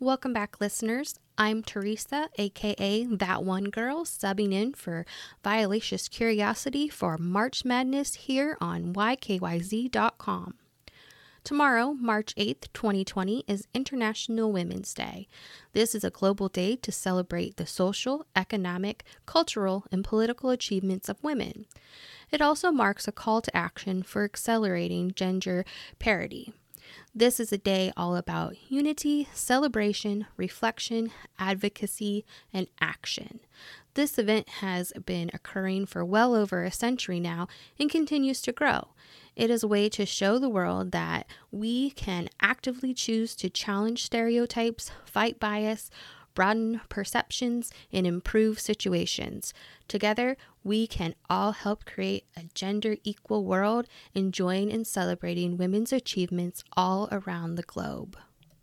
Welcome back, listeners. I'm Teresa, aka That One Girl, subbing in for Violacious Curiosity for March Madness here on YKYZ.com. Tomorrow, March 8th, 2020, is International Women's Day. This is a global day to celebrate the social, economic, cultural, and political achievements of women. It also marks a call to action for accelerating gender parity. This is a day all about unity, celebration, reflection, advocacy, and action. This event has been occurring for well over a century now and continues to grow. It is a way to show the world that we can actively choose to challenge stereotypes, fight bias, broaden perceptions, and improve situations. Together, we can all help create a gender equal world, enjoying and celebrating women's achievements all around the globe.